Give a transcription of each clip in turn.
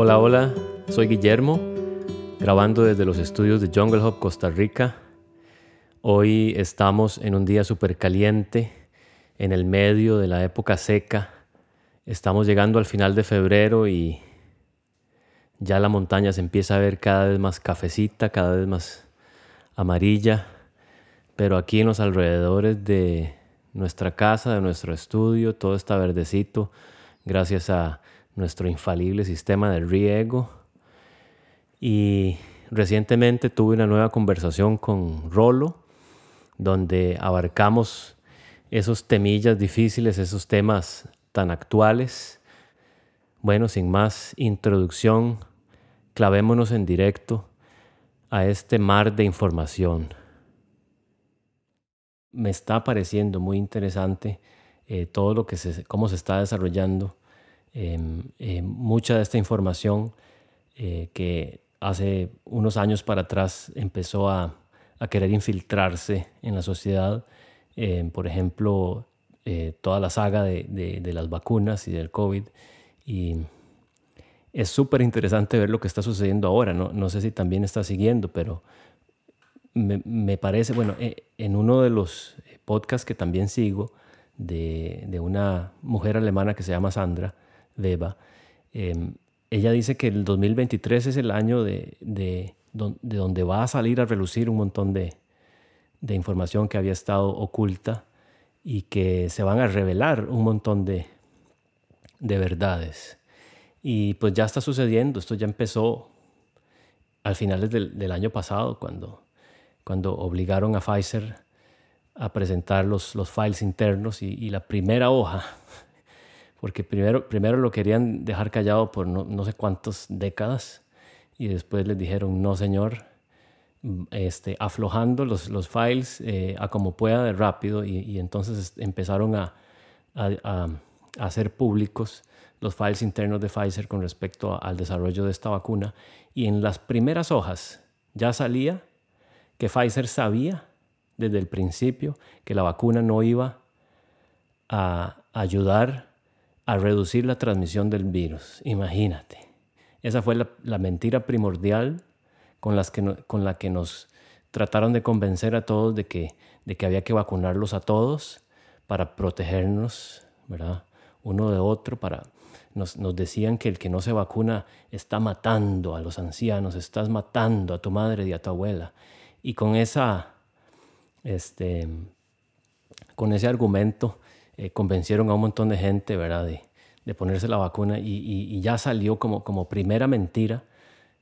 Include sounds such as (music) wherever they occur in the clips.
Hola, hola, soy Guillermo, grabando desde los estudios de Jungle Hub, Costa Rica. Hoy estamos en un día súper caliente, en el medio de la época seca. Estamos llegando al final de febrero y ya la montaña se empieza a ver cada vez más cafecita, cada vez más amarilla. Pero aquí en los alrededores de nuestra casa, de nuestro estudio, todo está verdecito gracias a nuestro infalible sistema de riego. Y recientemente tuve una nueva conversación con Rolo, donde abarcamos esos temillas difíciles, esos temas tan actuales. Bueno, sin más introducción, clavémonos en directo a este mar de información. Me está pareciendo muy interesante eh, todo lo que se, cómo se está desarrollando mucha de esta información eh, que hace unos años para atrás empezó a, querer infiltrarse en la sociedad, em, por ejemplo, eh, toda la saga de, las vacunas y del COVID. Y es súper interesante ver lo que está sucediendo ahora. No, no sé si también está siguiendo, pero me, me, parece, bueno, eh, en uno de los podcasts que también sigo de, de una mujer alemana que se llama Sandra, Beba, em, ella dice que el 2023 es el año de, de, donde va a salir a relucir un montón de, de, información que había estado oculta y que se van a revelar un montón de, verdades. Y pues ya está sucediendo, esto ya empezó al finales del, año pasado, cuando, cuando obligaron a Pfizer a presentar los, los files internos y la primera hoja porque primero, primero lo querían dejar callado por no, sé cuántas décadas y después les dijeron, no señor, este, aflojando los, los files eh, a como pueda de rápido y, entonces empezaron a, a, hacer públicos los files internos de Pfizer con respecto al desarrollo de esta vacuna. Y en las primeras hojas ya salía que Pfizer sabía desde el principio que la vacuna no iba a ayudar a reducir la transmisión del virus. Imagínate. Esa fue la, mentira primordial con, las que con la que nos trataron de convencer a todos de que, de que había que vacunarlos a todos para protegernos, ¿verdad? Uno de otro, para... Nos, nos decían que el que no se vacuna está matando a los ancianos, estás matando a tu madre y a tu abuela. Y con esa, este, con ese argumento eh, convencieron a un montón de gente, ¿verdad? De, de ponerse la vacuna y, ya salió como, como primera mentira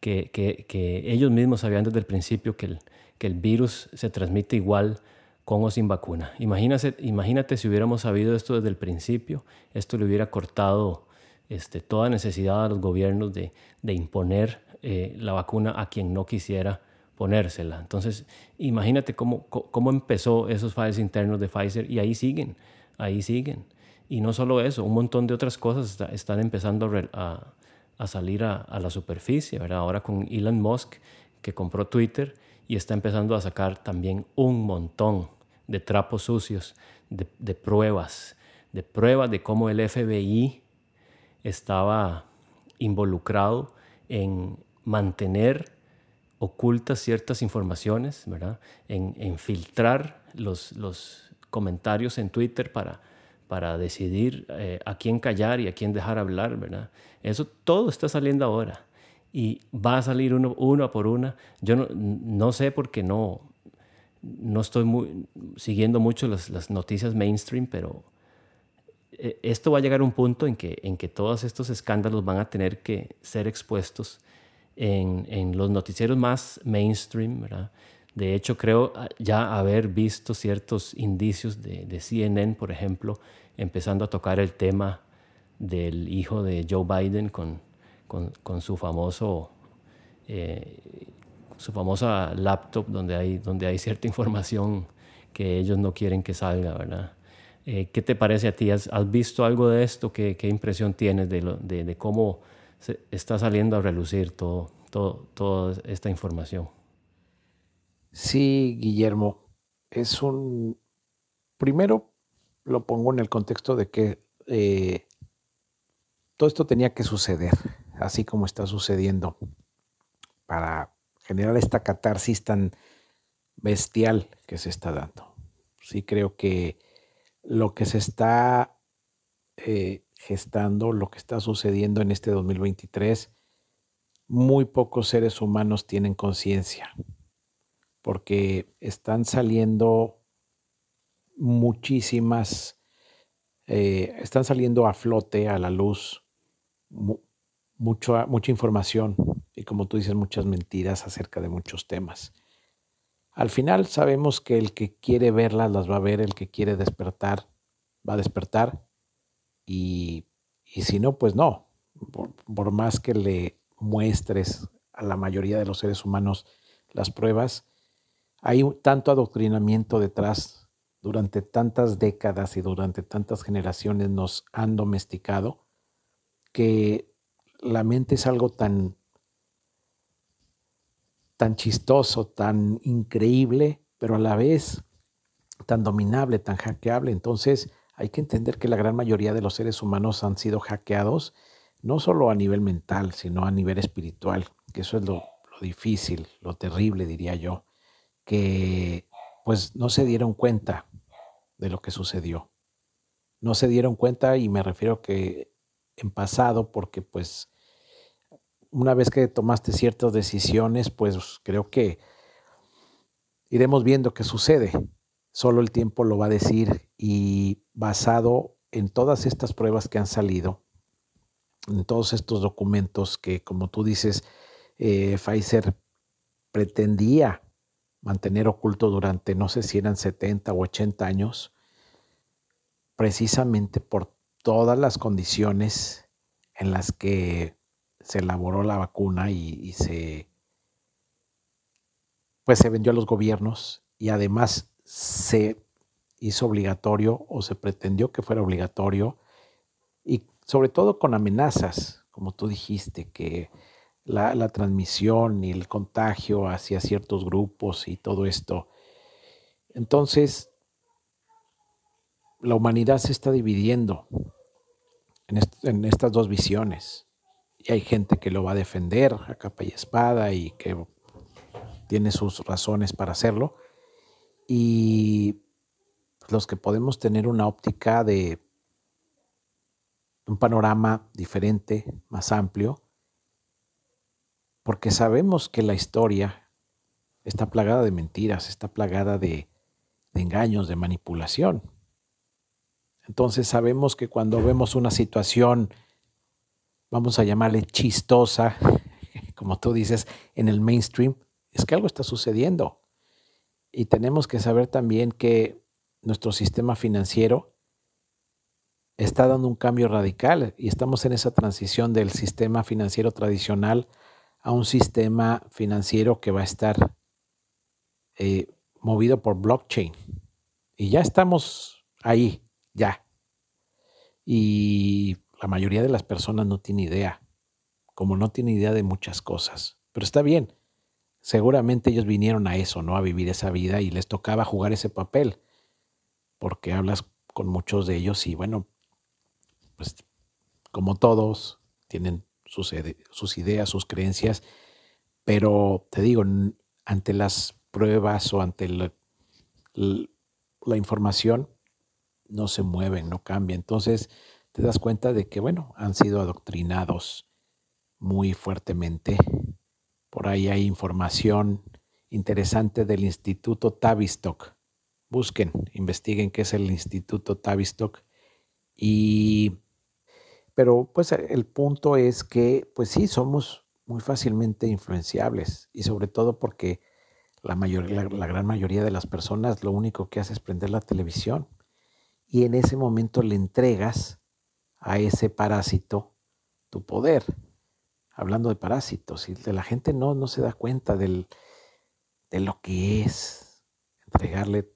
que, que, ellos mismos sabían desde el principio que el, que el virus se transmite igual con o sin vacuna. Imagínate, imagínate si hubiéramos sabido esto desde el principio, esto le hubiera cortado este, toda necesidad a los gobiernos de, de imponer eh, la vacuna a quien no quisiera ponérsela. Entonces, imagínate cómo, cómo empezó esos files internos de Pfizer y ahí siguen ahí siguen. Y no solo eso, un montón de otras cosas están empezando a, salir a, la superficie, ¿verdad? Ahora con Elon Musk, que compró Twitter y está empezando a sacar también un montón de trapos sucios, de, pruebas, de pruebas de cómo el FBI estaba involucrado en mantener ocultas ciertas informaciones. En, en filtrar los, comentarios en Twitter para, para decidir eh, a quién callar y a quién dejar hablar, ¿verdad? Eso todo está saliendo ahora y va a salir uno, uno por una. Yo no, no sé porque no, no estoy muy, siguiendo mucho las, las, noticias mainstream, pero eh, esto va a llegar a un punto en que, en que todos estos escándalos van a tener que ser expuestos en, en los noticieros más mainstream, ¿verdad? De hecho, creo ah, ya haber visto ciertos indicios de, CNN, por ejemplo, empezando a tocar el tema del hijo de Joe Biden con, con, su famoso eh, su famosa laptop donde hay, donde hay cierta información que ellos no quieren que salga, ¿verdad? Eh, ¿Qué te parece a ti? ¿Has, visto algo de esto? ¿Qué, impresión tienes de, cómo está saliendo a relucir todo, todo, toda esta información? Sí, Guillermo, es un... Primero lo pongo en el contexto de que eh, todo esto tenía que suceder. así como está sucediendo, para generar esta catarsis tan bestial que se está dando. Sí creo que lo que se está eh, gestando, lo que está sucediendo en este 2023, muy pocos seres humanos tienen conciencia, porque están saliendo muchísimas, eh, están saliendo a flote, a la luz, mucho, mucha información y como tú dices, muchas mentiras acerca de muchos temas. Al final sabemos que el que quiere verlas las va a ver, el que quiere despertar va a despertar y, si no, pues no. Por, más que le muestres a la mayoría de los seres humanos las pruebas, hay tanto adoctrinamiento detrás durante tantas décadas y durante tantas generaciones nos han domesticado que la mente es algo tan tan chistoso, tan increíble, pero a la vez tan dominable, tan hackeable. Entonces hay que entender que la gran mayoría de los seres humanos han sido hackeados, no solo a nivel mental, sino a nivel espiritual, que eso es lo, difícil, lo terrible, diría yo, que pues no se dieron cuenta de lo que sucedió. No se dieron cuenta y me refiero que en pasado, porque pues una vez que tomaste ciertas decisiones, pues creo que iremos viendo qué sucede. Solo el tiempo lo va a decir y basado en todas estas pruebas que han salido, en todos estos documentos que, como tú dices, eh, Pfizer pretendía mantener oculto durante, no sé si eran 70 o 80 años, precisamente por todas las condiciones en las que se elaboró la vacuna y, se pues se vendió a los gobiernos y además se hizo obligatorio o se pretendió que fuera obligatorio y sobre todo con amenazas, como tú dijiste, que la, transmisión y el contagio hacia ciertos grupos y todo esto. Entonces, la humanidad se está dividiendo en, estas dos visiones. Y hay gente que lo va a defender a capa y espada y que tiene sus razones para hacerlo. Y los que podemos tener una óptica de un panorama diferente, más amplio, porque sabemos que la historia está plagada de mentiras, está plagada de engaños, de manipulación. Entonces sabemos que cuando vemos una situación, vamos a llamarle chistosa, (laughs) como tú dices, en el mainstream, es que algo está sucediendo. Y tenemos que saber también que nuestro sistema financiero está dando un cambio radical y estamos en esa transición del sistema financiero tradicional a un sistema financiero que va a estar eh, movido por blockchain. Y ya estamos ahí ya. Y la mayoría de las personas no tiene idea, como no tiene idea de muchas cosas. Pero está bien, seguramente ellos vinieron a eso, ¿no? A vivir esa vida y les tocaba jugar ese papel, porque hablas con muchos de ellos y bueno, pues como todos, tienen sus, ideas, sus creencias, pero te digo, ante las pruebas o ante la, la información, no se mueven, no cambian. Entonces te das cuenta de que, bueno, han sido adoctrinados muy fuertemente. Por ahí hay información interesante del Instituto Tavistock. Busquen, investiguen qué es el Instituto Tavistock. Y, pero pues el punto es que, pues sí, somos muy fácilmente influenciables y sobre todo porque la, mayor, la gran mayoría de las personas lo único que hace es prender la televisión y en ese momento le entregas a ese parásito tu poder. Hablando de parásitos, y de la gente no, no se da cuenta del, de lo que es entregarle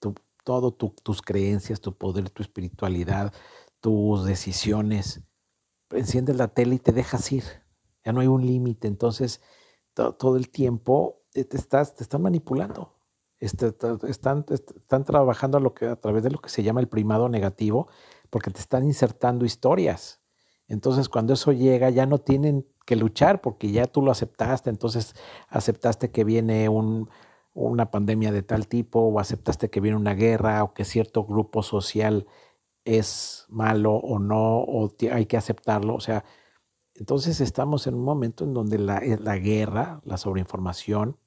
tu, todo tus creencias, tu poder, tu espiritualidad, tus decisiones. Enciendes la tele y te dejas ir. Ya no hay un límite. Entonces, todo el tiempo te, estás, te están manipulando. Este, están, están trabajando a, lo que, a través de lo que se llama el primado negativo, porque te están insertando historias. Entonces, cuando eso llega, ya no tienen que luchar porque ya tú lo aceptaste, entonces aceptaste que viene una pandemia de tal tipo o aceptaste que viene una guerra o que cierto grupo social es malo o no, o hay que aceptarlo. O sea, entonces estamos en un momento en donde la, eh, la guerra, la sobreinformación,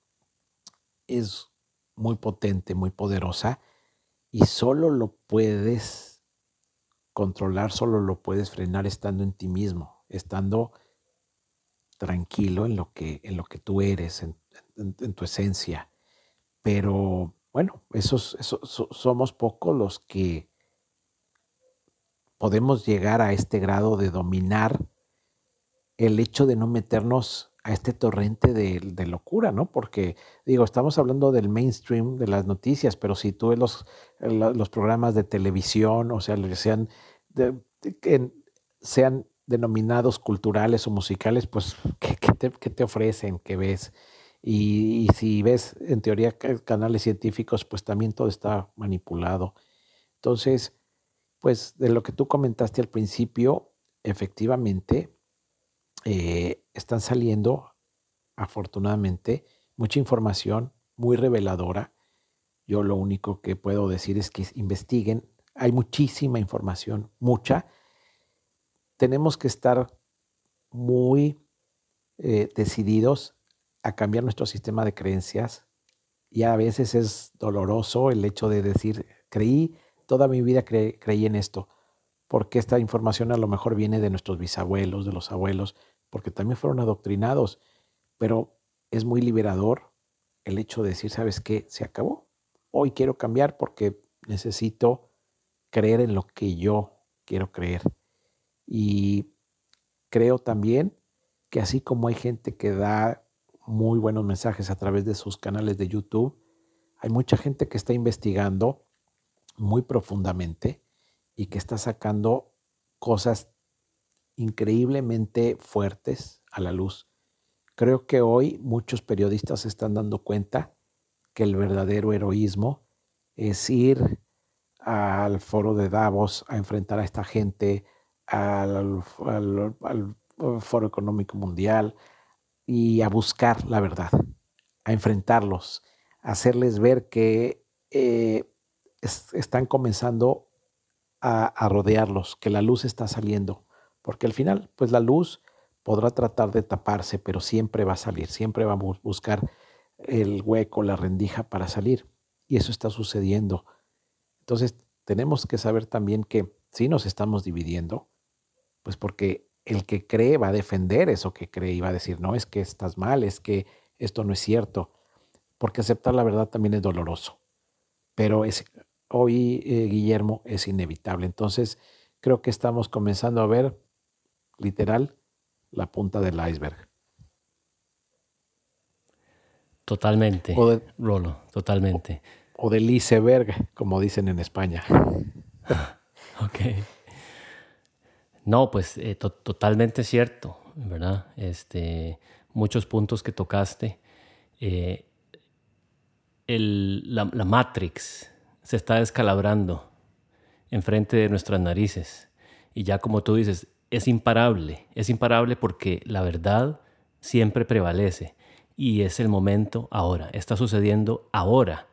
es muy potente, muy poderosa y solo lo puedes controlar, solo lo puedes frenar estando en ti mismo, estando tranquilo en lo que, en lo que tú eres, en, tu esencia. Pero bueno, esos, somos pocos los que podemos llegar a este grado de dominar el hecho de no meternos a este torrente de, locura, ¿no? Porque, digo, estamos hablando del mainstream de las noticias, pero si tú ves los, los programas de televisión, o sea, sean, sean denominados culturales o musicales, pues, (laughs) ¿qué, te, ofrecen? ¿Qué ves? Y, si ves, en teoría, canales científicos, pues también todo está manipulado. Entonces, pues de lo que tú comentaste al principio, efectivamente, eh, están saliendo, afortunadamente, mucha información muy reveladora. Yo lo único que puedo decir es que investiguen. Hay muchísima información, mucha. Tenemos que estar muy eh, decididos a cambiar nuestro sistema de creencias. Y a veces es doloroso el hecho de decir, creí, toda mi vida creí en esto, porque esta información a lo mejor viene de nuestros bisabuelos, de los abuelos, porque también fueron adoctrinados, pero es muy liberador el hecho de decir, ¿sabes qué? Se acabó. Hoy quiero cambiar porque necesito creer en lo que yo quiero creer. Y creo también que así como hay gente que da muy buenos mensajes a través de sus canales de YouTube, hay mucha gente que está investigando muy profundamente y que está sacando cosas increíblemente fuertes a la luz. Creo que hoy muchos periodistas se están dando cuenta que el verdadero heroísmo es ir al foro de Davos a enfrentar a esta gente, al, foro económico mundial y a buscar la verdad, a enfrentarlos, a hacerles ver que eh, están comenzando a rodearlos, que la luz está saliendo porque al final, pues la luz podrá tratar de taparse, pero siempre va a salir, siempre va a buscar el hueco, la rendija para salir. Y eso está sucediendo. Entonces, tenemos que saber también que si nos estamos dividiendo, pues porque el que cree va a defender eso que cree y va a decir, no, es que estás mal, es que esto no es cierto, porque aceptar la verdad también es doloroso. Pero es, hoy, eh, Guillermo, es inevitable. Entonces, creo que estamos comenzando a ver literal, la punta del iceberg. Totalmente, Rolo, totalmente. O, del iceberg, como dicen en España. (laughs) ok. No, pues eh, totalmente cierto, ¿verdad? Este, muchos puntos que tocaste. Eh, la, la Matrix se está descalabrando enfrente de nuestras narices. Y ya como tú dices, es imparable, es imparable porque la verdad siempre prevalece y es el momento ahora, está sucediendo ahora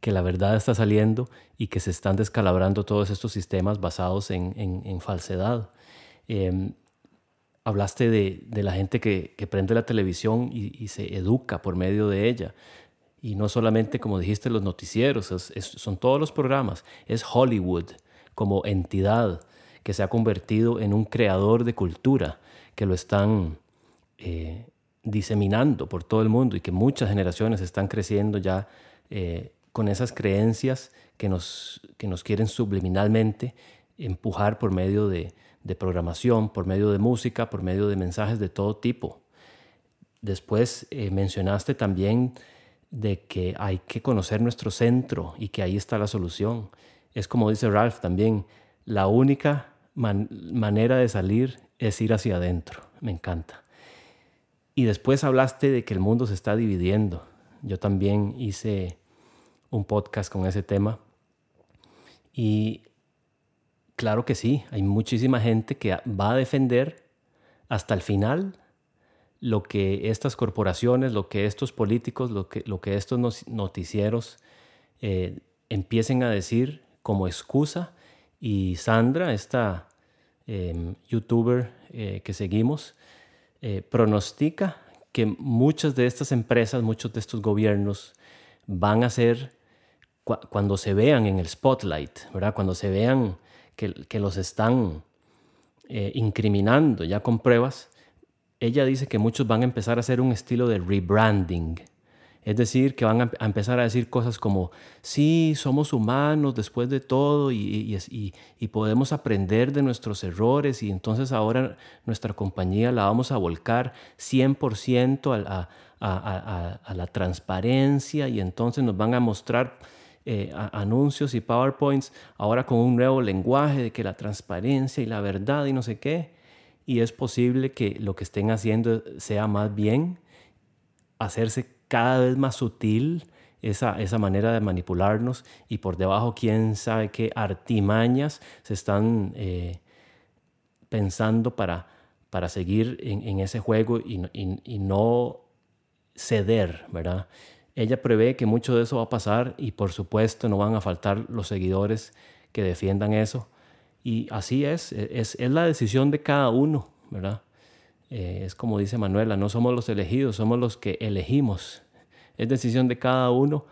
que la verdad está saliendo y que se están descalabrando todos estos sistemas basados en, falsedad. Em, hablaste de, la gente que, prende la televisión y, se educa por medio de ella. Y no solamente, como dijiste, los noticieros, son todos los programas, es Hollywood como entidad que se ha convertido en un creador de cultura, que lo están eh, diseminando por todo el mundo y que muchas generaciones están creciendo ya eh, con esas creencias que nos, que nos quieren subliminalmente empujar por medio de, programación, por medio de música, por medio de mensajes de todo tipo. Después eh, mencionaste también de que hay que conocer nuestro centro y que ahí está la solución. Es como dice Ralph también, la única manera de salir es ir hacia adentro. Me encanta. Y después hablaste de que el mundo se está dividiendo. Yo también hice un podcast con ese tema. Y claro que sí, hay muchísima gente que va a defender hasta el final lo que estas corporaciones, lo que estos políticos, lo que, lo que estos noticieros eh, empiecen a decir como excusa. Y Sandra, esta em, youtuber eh, que seguimos, eh, pronostica que muchas de estas empresas, muchos de estos gobiernos van a ser, cuando se vean en el spotlight, ¿verdad? cuando se vean que, que los están incriminando ya con pruebas, ella dice que muchos van a empezar a hacer un estilo de rebranding. Es decir, que van a, empezar a decir cosas como, sí, somos humanos después de todo y, podemos aprender de nuestros errores y entonces ahora nuestra compañía la vamos a volcar 100% a, a, la transparencia y entonces nos van a mostrar eh, anuncios y PowerPoints ahora con un nuevo lenguaje de que la transparencia y la verdad y no sé qué y es posible que lo que estén haciendo sea más bien hacerse cada vez más sutil esa, esa manera de manipularnos y por debajo quién sabe qué artimañas se están eh, pensando para, para seguir en, ese juego y, y, no ceder, ¿verdad? Ella prevé que mucho de eso va a pasar y por supuesto no van a faltar los seguidores que defiendan eso y así es, e, es, es la decisión de cada uno, ¿verdad? Eh, es como dice Manuela, no somos los elegidos, somos los que elegimos. Es decisión de cada uno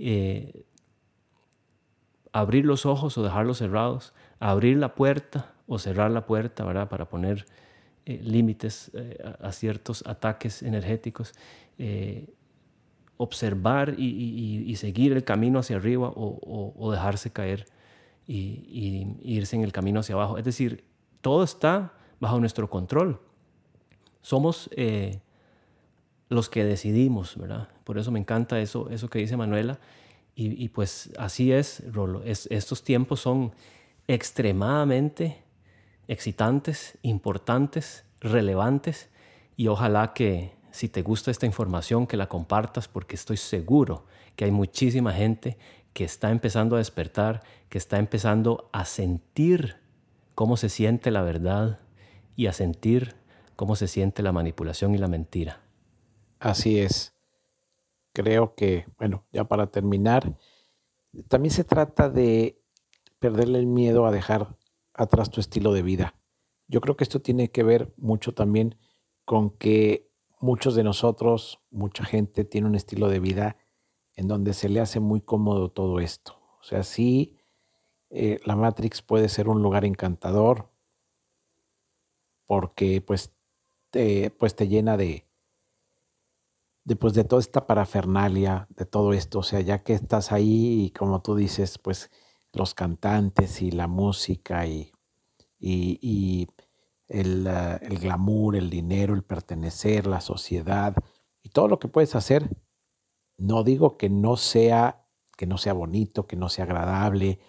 eh, abrir los ojos o dejarlos cerrados, abrir la puerta o cerrar la puerta, ¿verdad? Para poner eh, límites a, ciertos ataques energéticos, observar y, seguir el camino hacia arriba o dejarse caer y, irse en el camino hacia abajo. Es decir, todo está bajo nuestro control. Somos eh, los que decidimos, ¿verdad? Por eso me encanta eso, eso que dice Manuela. Y, pues así es, Rolo. estos tiempos son extremadamente excitantes, importantes, relevantes. Y ojalá que si te gusta esta información, que la compartas, porque estoy seguro que hay muchísima gente que está empezando a despertar, que está empezando a sentir cómo se siente la verdad y a sentir cómo se siente la manipulación y la mentira. Así es. Creo que, bueno, ya para terminar, también se trata de perderle el miedo a dejar atrás tu estilo de vida. Yo creo que esto tiene que ver mucho también con que muchos de nosotros, mucha gente tiene un estilo de vida en donde se le hace muy cómodo todo esto. O sea, sí, eh, la Matrix puede ser un lugar encantador porque pues te, pues te llena de, de, pues, de toda esta parafernalia, de todo esto. O sea, ya que estás ahí y como tú dices, pues los cantantes y la música y, y, el, el glamour, el dinero, el pertenecer, la sociedad y todo lo que puedes hacer no digo que no sea, que no sea bonito, que no sea agradable,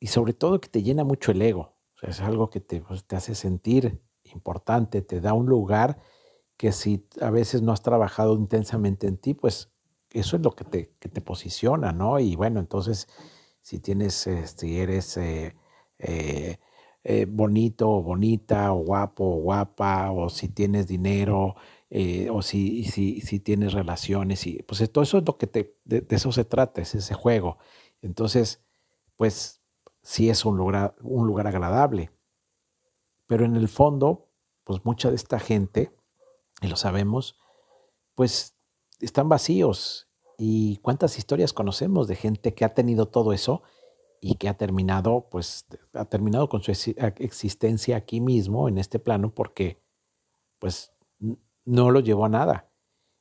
y sobre todo que te llena mucho el ego. O sea, es algo que te, pues, te hace sentir importante, te da un lugar que si a veces no has trabajado intensamente en ti, pues eso es lo que te, que te posiciona, ¿no? Y bueno, entonces, si tienes, si este, eres eh, eh, eh, bonito o bonita, o guapo o guapa, o si tienes dinero, eh, o si, si, tienes relaciones, y pues todo eso es lo que te, de, eso se trata, es ese juego. Entonces, pues sí es un lugar, un lugar agradable, pero en el fondo, pues mucha de esta gente, y lo sabemos, pues están vacíos. ¿Y cuántas historias conocemos de gente que ha tenido todo eso y que ha terminado, pues, ha terminado con su existencia aquí mismo, en este plano, porque, pues, no lo llevó a nada.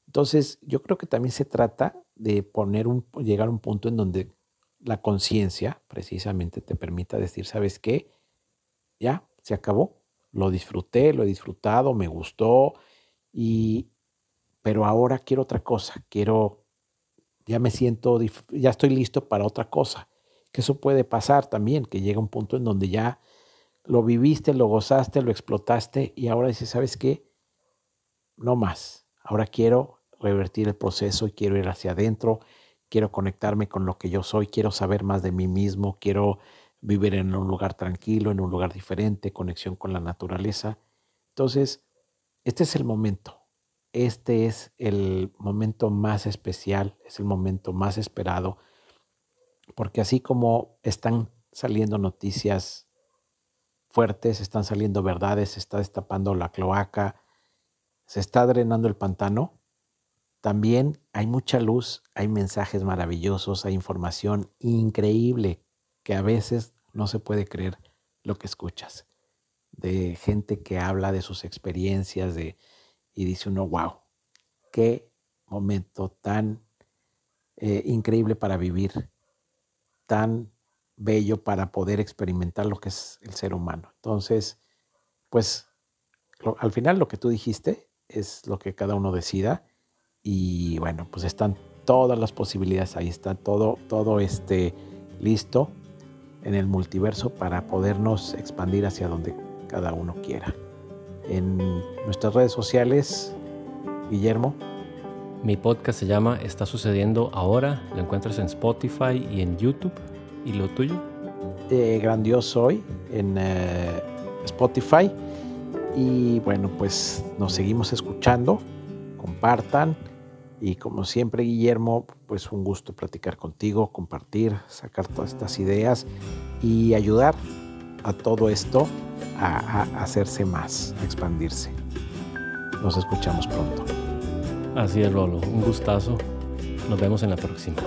Entonces, yo creo que también se trata de poner un, llegar a un punto en donde la conciencia precisamente te permita decir, ¿sabes qué? Ya, se acabó. Lo disfruté, lo he disfrutado, me gustó, y, pero ahora quiero otra cosa, quiero, ya me siento, ya estoy listo para otra cosa. Que eso puede pasar también, que llega un punto en donde ya lo viviste, lo gozaste, lo explotaste y ahora dices, ¿sabes qué? No más. Ahora quiero revertir el proceso y quiero ir hacia adentro, quiero conectarme con lo que yo soy, quiero saber más de mí mismo, quiero vivir en un lugar tranquilo, en un lugar diferente, conexión con la naturaleza. Entonces, este es el momento. Este es el momento más especial, es el momento más esperado, porque así como están saliendo noticias fuertes, están saliendo verdades, se está destapando la cloaca, se está drenando el pantano, también hay mucha luz, hay mensajes maravillosos, hay información increíble que a veces no se puede creer lo que escuchas. De gente que habla de sus experiencias de, y dice uno, wow, qué momento tan eh, increíble para vivir, tan bello para poder experimentar lo que es el ser humano. Entonces, pues al final lo que tú dijiste es lo que cada uno decida y bueno, pues están todas las posibilidades ahí, está todo, todo este listo en el multiverso para podernos expandir hacia donde cada uno quiera. En nuestras redes sociales, Guillermo. Mi podcast se llama Está sucediendo ahora, lo encuentras en Spotify y en YouTube. ¿Y lo tuyo? Eh, grandioso hoy en eh, Spotify. Y bueno, pues nos seguimos escuchando. Compartan. Y como siempre, Guillermo, pues un gusto platicar contigo, compartir, sacar todas estas ideas y ayudar a todo esto a, hacerse más, a expandirse. Nos escuchamos pronto. Así es, Rolo. Un gustazo. Nos vemos en la próxima.